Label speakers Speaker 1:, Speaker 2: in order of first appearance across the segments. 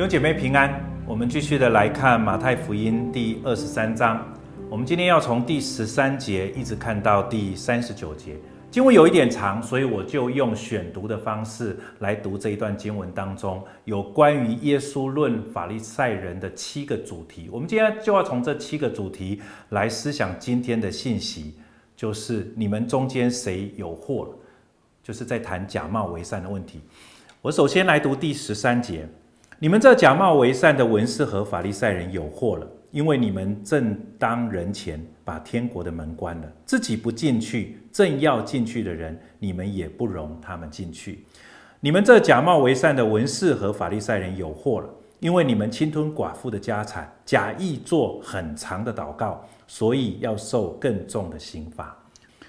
Speaker 1: 弟兄姐妹平安，我们继续的来看马太福音第二十三章。我们今天要从第十三节一直看到第三十九节。经文有一点长，所以我就用选读的方式来读这一段经文当中有关于耶稣论法利赛人的七个主题。我们今天就要从这七个主题来思想今天的信息，就是你们中间谁有祸了？就是在谈假冒为善的问题。我首先来读第十三节。你们这假冒为善的文士和法利赛人有祸了，因为你们正当人前把天国的门关了，自己不进去，正要进去的人，你们也不容他们进去。你们这假冒为善的文士和法利赛人有祸了，因为你们侵吞寡妇的家产，假意做很长的祷告，所以要受更重的刑罚。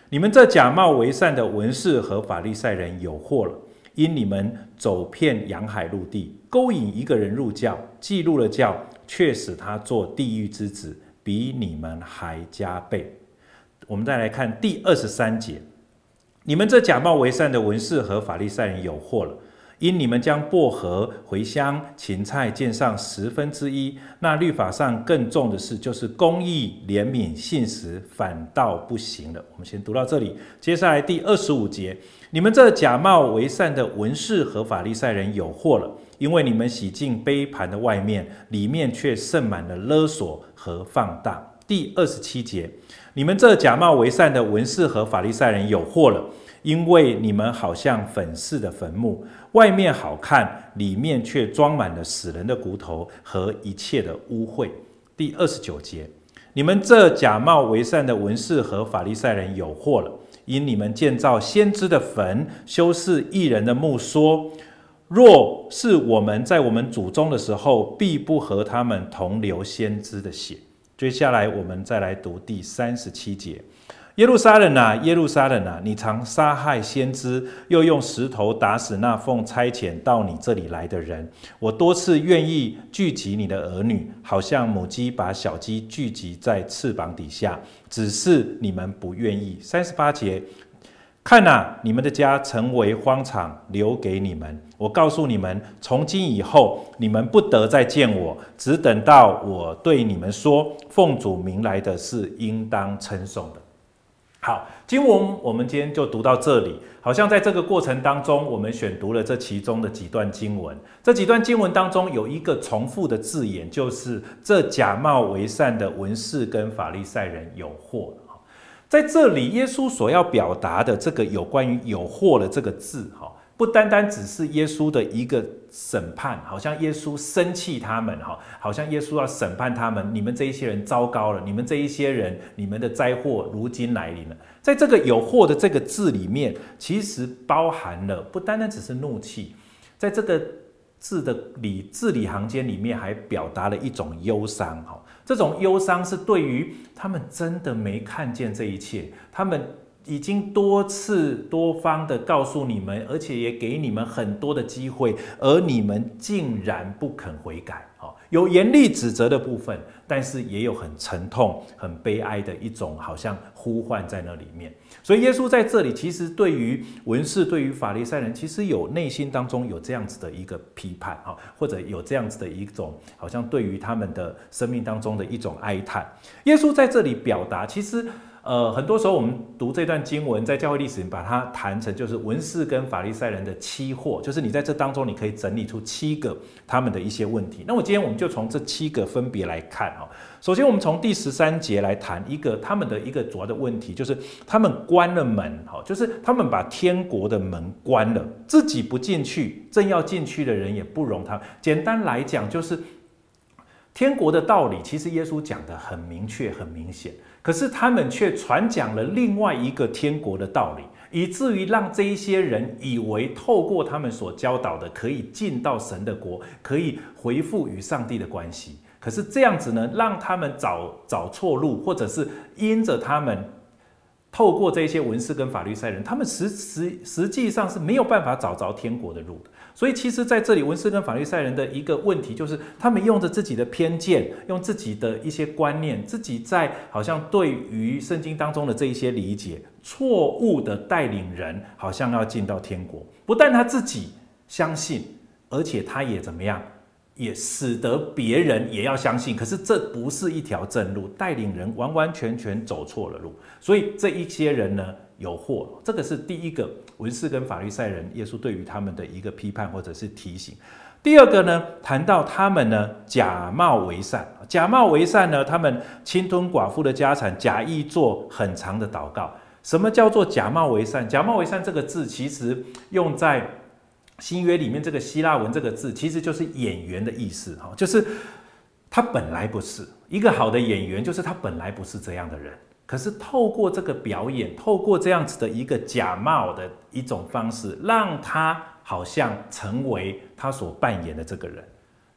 Speaker 1: 你们这假冒为善的文士和法利赛人有祸了。因你们走遍洋海陆地，勾引一个人入教，记录了教，却使他做地狱之子，比你们还加倍。我们再来看第二十三节：你们这假冒为善的文士和法利赛人有祸了。因你们将薄荷、茴香、芹菜溅上十分之一，那律法上更重的事，就是公义、怜悯、信实，反倒不行了。我们先读到这里，接下来第二十五节：你们这假冒为善的文士和法利赛人有祸了，因为你们洗净杯盘的外面，里面却盛满了勒索和放荡。第二十七节：你们这假冒为善的文士和法利赛人有祸了。因为你们好像粉饰的坟墓，外面好看，里面却装满了死人的骨头和一切的污秽。第二十九节，你们这假冒为善的文士和法利赛人有祸了，因你们建造先知的坟，修饰义人的墓，说：若是我们在我们祖宗的时候，必不和他们同流先知的血。接下来我们再来读第三十七节。耶路撒冷啊，耶路撒冷啊！你常杀害先知，又用石头打死那奉差遣到你这里来的人。我多次愿意聚集你的儿女，好像母鸡把小鸡聚集在翅膀底下，只是你们不愿意。三十八节，看哪，你们的家成为荒场，留给你们。我告诉你们，从今以后，你们不得再见我，只等到我对你们说，奉主名来的是应当称颂的。好，经文我们今天就读到这里。好像在这个过程当中，我们选读了这其中的几段经文。这几段经文当中有一个重复的字眼，就是这假冒为善的文士跟法利赛人有祸。在这里，耶稣所要表达的这个有关于有祸的这个字，哈。不单单只是耶稣的一个审判，好像耶稣生气他们哈，好像耶稣要审判他们，你们这一些人糟糕了，你们这一些人，你们的灾祸如今来临了。在这个有祸的这个字里面，其实包含了不单单只是怒气，在这个字的里字里行间里面，还表达了一种忧伤哈。这种忧伤是对于他们真的没看见这一切，他们。已经多次多方的告诉你们，而且也给你们很多的机会，而你们竟然不肯悔改，好有严厉指责的部分，但是也有很沉痛、很悲哀的一种好像呼唤在那里面。所以耶稣在这里其实对于文士、对于法利赛人，其实有内心当中有这样子的一个批判，或者有这样子的一种好像对于他们的生命当中的一种哀叹。耶稣在这里表达，其实。呃，很多时候我们读这段经文，在教会历史把它谈成就是文士跟法利赛人的七祸，就是你在这当中你可以整理出七个他们的一些问题。那我今天我们就从这七个分别来看哈。首先，我们从第十三节来谈一个他们的一个主要的问题，就是他们关了门哈，就是他们把天国的门关了，自己不进去，正要进去的人也不容他。简单来讲，就是天国的道理，其实耶稣讲得很明确、很明显。可是他们却传讲了另外一个天国的道理，以至于让这一些人以为透过他们所教导的，可以进到神的国，可以回复与上帝的关系。可是这样子呢，让他们找找错路，或者是因着他们透过这些文士跟法利赛人，他们实实实际上是没有办法找着天国的路的。所以，其实在这里，文士跟法利赛人的一个问题，就是他们用着自己的偏见，用自己的一些观念，自己在好像对于圣经当中的这一些理解，错误的带领人，好像要进到天国。不但他自己相信，而且他也怎么样，也使得别人也要相信。可是这不是一条正路，带领人完完全全走错了路。所以这一些人呢，有祸。这个是第一个文士跟法利赛人，耶稣对于他们的一个批判或者是提醒。第二个呢，谈到他们呢假冒为善，假冒为善呢，他们侵吞寡妇的家产，假意做很长的祷告。什么叫做假冒为善？假冒为善这个字，其实用在新约里面，这个希腊文这个字，其实就是演员的意思哈，就是他本来不是一个好的演员，就是他本来不是这样的人，可是透过这个表演，透过这样子的一个假冒的一种方式，让他好像成为他所扮演的这个人。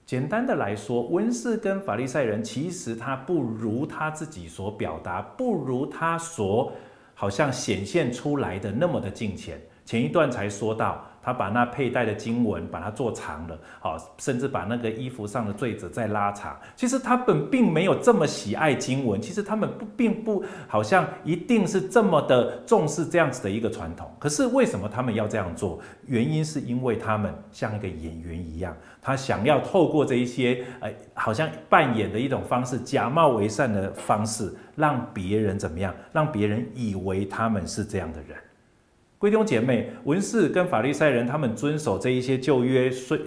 Speaker 1: 简单的来说，文士跟法利赛人，其实他不如他自己所表达，不如他所。好像显现出来的那么的近前。前一段才说到，他把那佩戴的经文把它做长了，好，甚至把那个衣服上的坠子再拉长。其实他本并没有这么喜爱经文，其实他们不并不好像一定是这么的重视这样子的一个传统。可是为什么他们要这样做？原因是因为他们像一个演员一样，他想要透过这一些呃，好像扮演的一种方式，假冒为善的方式，让别人怎么样？让别人以为他们是这样的人。弟兄姐妹，文士跟法利赛人，他们遵守这一些旧约碎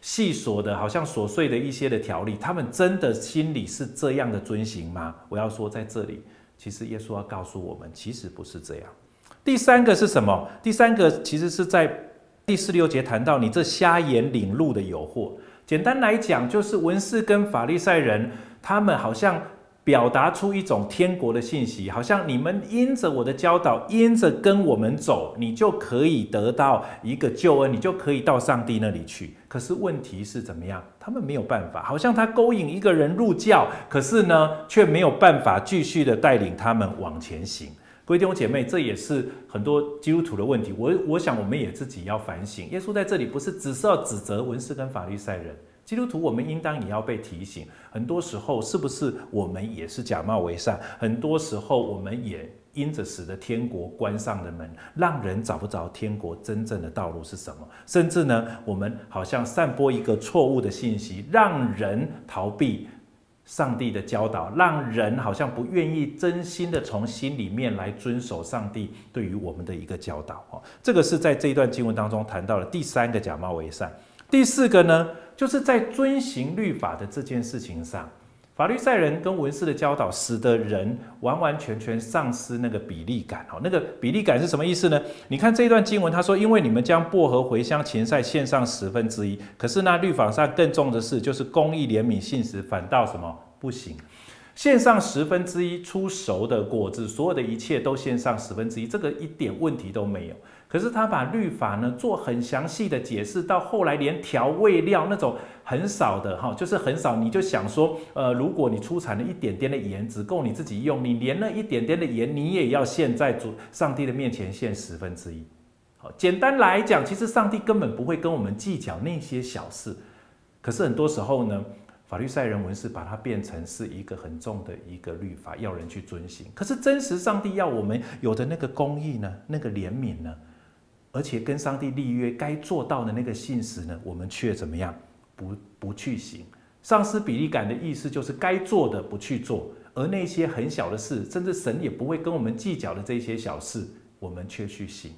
Speaker 1: 细琐的，好像琐碎的一些的条例，他们真的心里是这样的遵行吗？我要说，在这里，其实耶稣要告诉我们，其实不是这样。第三个是什么？第三个其实是在第四六节谈到，你这瞎眼领路的有祸。简单来讲，就是文士跟法利赛人，他们好像。表达出一种天国的信息，好像你们因着我的教导，因着跟我们走，你就可以得到一个救恩，你就可以到上帝那里去。可是问题是怎么样？他们没有办法，好像他勾引一个人入教，可是呢，却没有办法继续的带领他们往前行。各位弟兄姐妹，这也是很多基督徒的问题。我我想我们也自己要反省。耶稣在这里不是只是要指责文士跟法利赛人。基督徒，我们应当也要被提醒。很多时候，是不是我们也是假冒为善？很多时候，我们也因着使得天国关上的门，让人找不着天国真正的道路是什么。甚至呢，我们好像散播一个错误的信息，让人逃避上帝的教导，让人好像不愿意真心的从心里面来遵守上帝对于我们的一个教导。哦，这个是在这一段经文当中谈到了第三个假冒为善。第四个呢，就是在遵行律法的这件事情上，法律赛人跟文士的教导，使得人完完全全丧失那个比例感。哦，那个比例感是什么意思呢？你看这一段经文，他说：“因为你们将薄荷、茴香、芹菜献上十分之一，可是那律法上更重的是，就是公义、怜悯、信实，反倒什么不行？献上十分之一出熟的果子，所有的一切都献上十分之一，这个一点问题都没有。”可是他把律法呢做很详细的解释，到后来连调味料那种很少的哈，就是很少，你就想说，呃，如果你出产了一点点的盐，只够你自己用，你连那一点点的盐，你也要献在主上帝的面前献十分之一。好，简单来讲，其实上帝根本不会跟我们计较那些小事。可是很多时候呢，法律赛人文是把它变成是一个很重的一个律法，要人去遵行。可是真实上帝要我们有的那个公义呢，那个怜悯呢？而且跟上帝立约该做到的那个信实呢，我们却怎么样？不不去行，丧失比例感的意思就是该做的不去做，而那些很小的事，甚至神也不会跟我们计较的这些小事，我们却去行。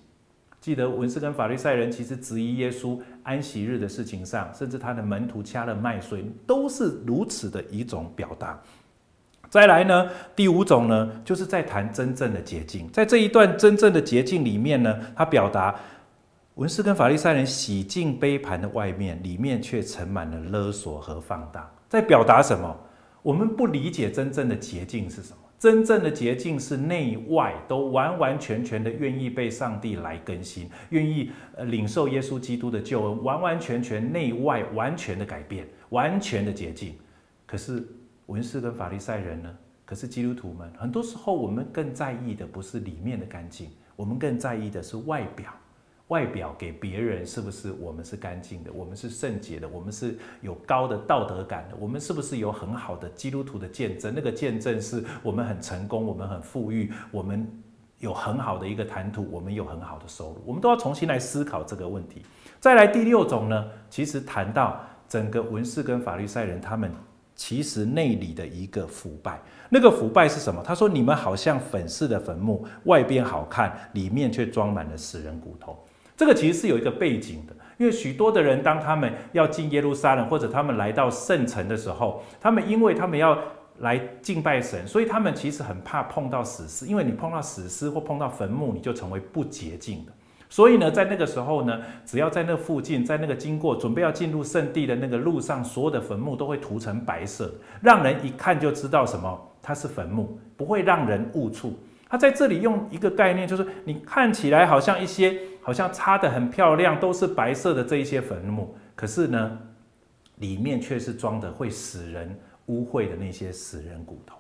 Speaker 1: 记得文士跟法利赛人其实质疑耶稣安息日的事情上，甚至他的门徒掐了麦穗，都是如此的一种表达。再来呢，第五种呢，就是在谈真正的捷径。在这一段真正的捷径里面呢，他表达文士跟法利赛人洗净杯盘的外面，里面却盛满了勒索和放荡。在表达什么？我们不理解真正的捷径是什么。真正的捷径是内外都完完全全的愿意被上帝来更新，愿意呃领受耶稣基督的救恩，完完全全内外完全的改变，完全的捷径。可是。文士跟法利赛人呢？可是基督徒们，很多时候我们更在意的不是里面的干净，我们更在意的是外表。外表给别人是不是我们是干净的，我们是圣洁的，我们是有高的道德感的，我们是不是有很好的基督徒的见证？那个见证是我们很成功，我们很富裕，我们有很好的一个谈吐，我们有很好的收入，我们都要重新来思考这个问题。再来第六种呢，其实谈到。整个文士跟法利赛人他们其实内里的一个腐败。那个腐败是什么？他说：“你们好像粉饰的坟墓，外边好看，里面却装满了死人骨头。”这个其实是有一个背景的，因为许多的人当他们要进耶路撒冷，或者他们来到圣城的时候，他们因为他们要来敬拜神，所以他们其实很怕碰到死尸，因为你碰到死尸或碰到坟墓，你就成为不洁净的。所以呢，在那个时候呢，只要在那附近，在那个经过准备要进入圣地的那个路上，所有的坟墓都会涂成白色，让人一看就知道什么，它是坟墓，不会让人误触。他在这里用一个概念，就是你看起来好像一些好像擦得很漂亮，都是白色的这一些坟墓，可是呢，里面却是装的会使人污秽的那些死人骨头。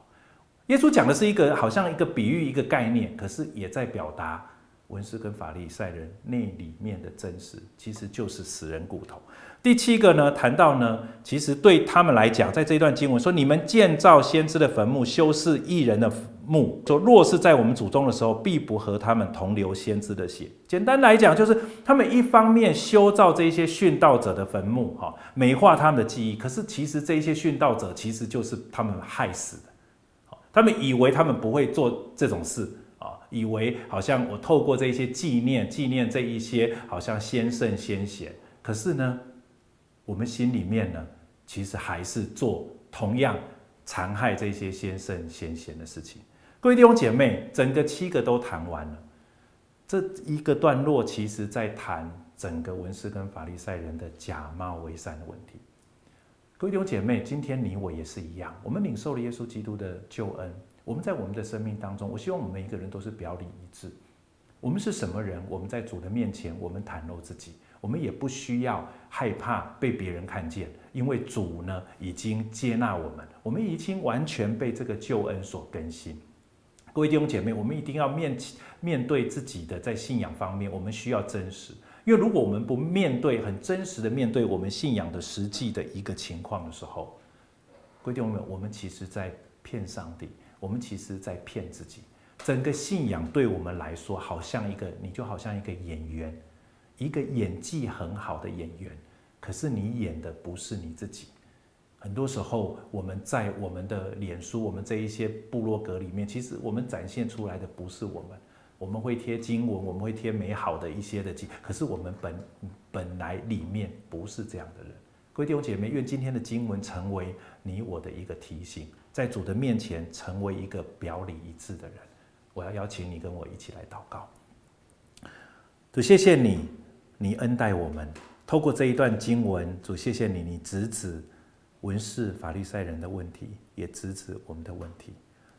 Speaker 1: 耶稣讲的是一个好像一个比喻，一个概念，可是也在表达。文士跟法利赛人那里面的真实，其实就是死人骨头。第七个呢，谈到呢，其实对他们来讲，在这段经文说，你们建造先知的坟墓，修饰义人的墓，说若是在我们祖宗的时候，必不和他们同流先知的血。简单来讲，就是他们一方面修造这些殉道者的坟墓，哈，美化他们的记忆，可是其实这些殉道者其实就是他们害死的，他们以为他们不会做这种事。以为好像我透过这些纪念，纪念这一些好像先圣先贤，可是呢，我们心里面呢，其实还是做同样残害这些先圣先贤的事情。各位弟兄姐妹，整个七个都谈完了，这一个段落其实在谈整个文士跟法利赛人的假冒为善的问题。各位弟兄姐妹，今天你我也是一样，我们领受了耶稣基督的救恩。我们在我们的生命当中，我希望我们每一个人都是表里一致。我们是什么人？我们在主的面前，我们袒露自己，我们也不需要害怕被别人看见，因为主呢已经接纳我们，我们已经完全被这个救恩所更新。各位弟兄姐妹，我们一定要面面对自己的在信仰方面，我们需要真实，因为如果我们不面对很真实的面对我们信仰的实际的一个情况的时候，各位弟兄们，我们其实在骗上帝。我们其实在骗自己，整个信仰对我们来说，好像一个你就好像一个演员，一个演技很好的演员，可是你演的不是你自己。很多时候，我们在我们的脸书、我们这一些部落格里面，其实我们展现出来的不是我们。我们会贴经文，我们会贴美好的一些的经，可是我们本本来里面不是这样的人。各位弟兄姐妹，愿今天的经文成为你我的一个提醒。在主的面前成为一个表里一致的人，我要邀请你跟我一起来祷告。主，谢谢你，你恩待我们。透过这一段经文，主，谢谢你，你直指文士法利赛人的问题，也直指我们的问题。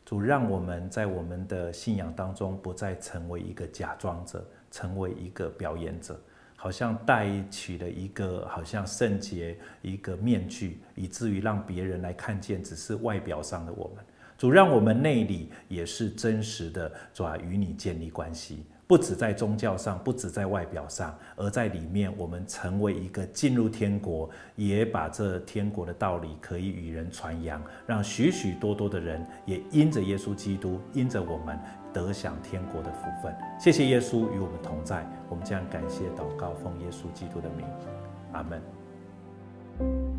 Speaker 1: 主，让我们在我们的信仰当中，不再成为一个假装者，成为一个表演者。好像戴起了一个好像圣洁一个面具，以至于让别人来看见，只是外表上的我们。主，让我们内里也是真实的，主啊，与你建立关系。不止在宗教上，不止在外表上，而在里面，我们成为一个进入天国，也把这天国的道理可以与人传扬，让许许多多的人也因着耶稣基督，因着我们得享天国的福分。谢谢耶稣与我们同在，我们将感谢祷告，奉耶稣基督的名，阿门。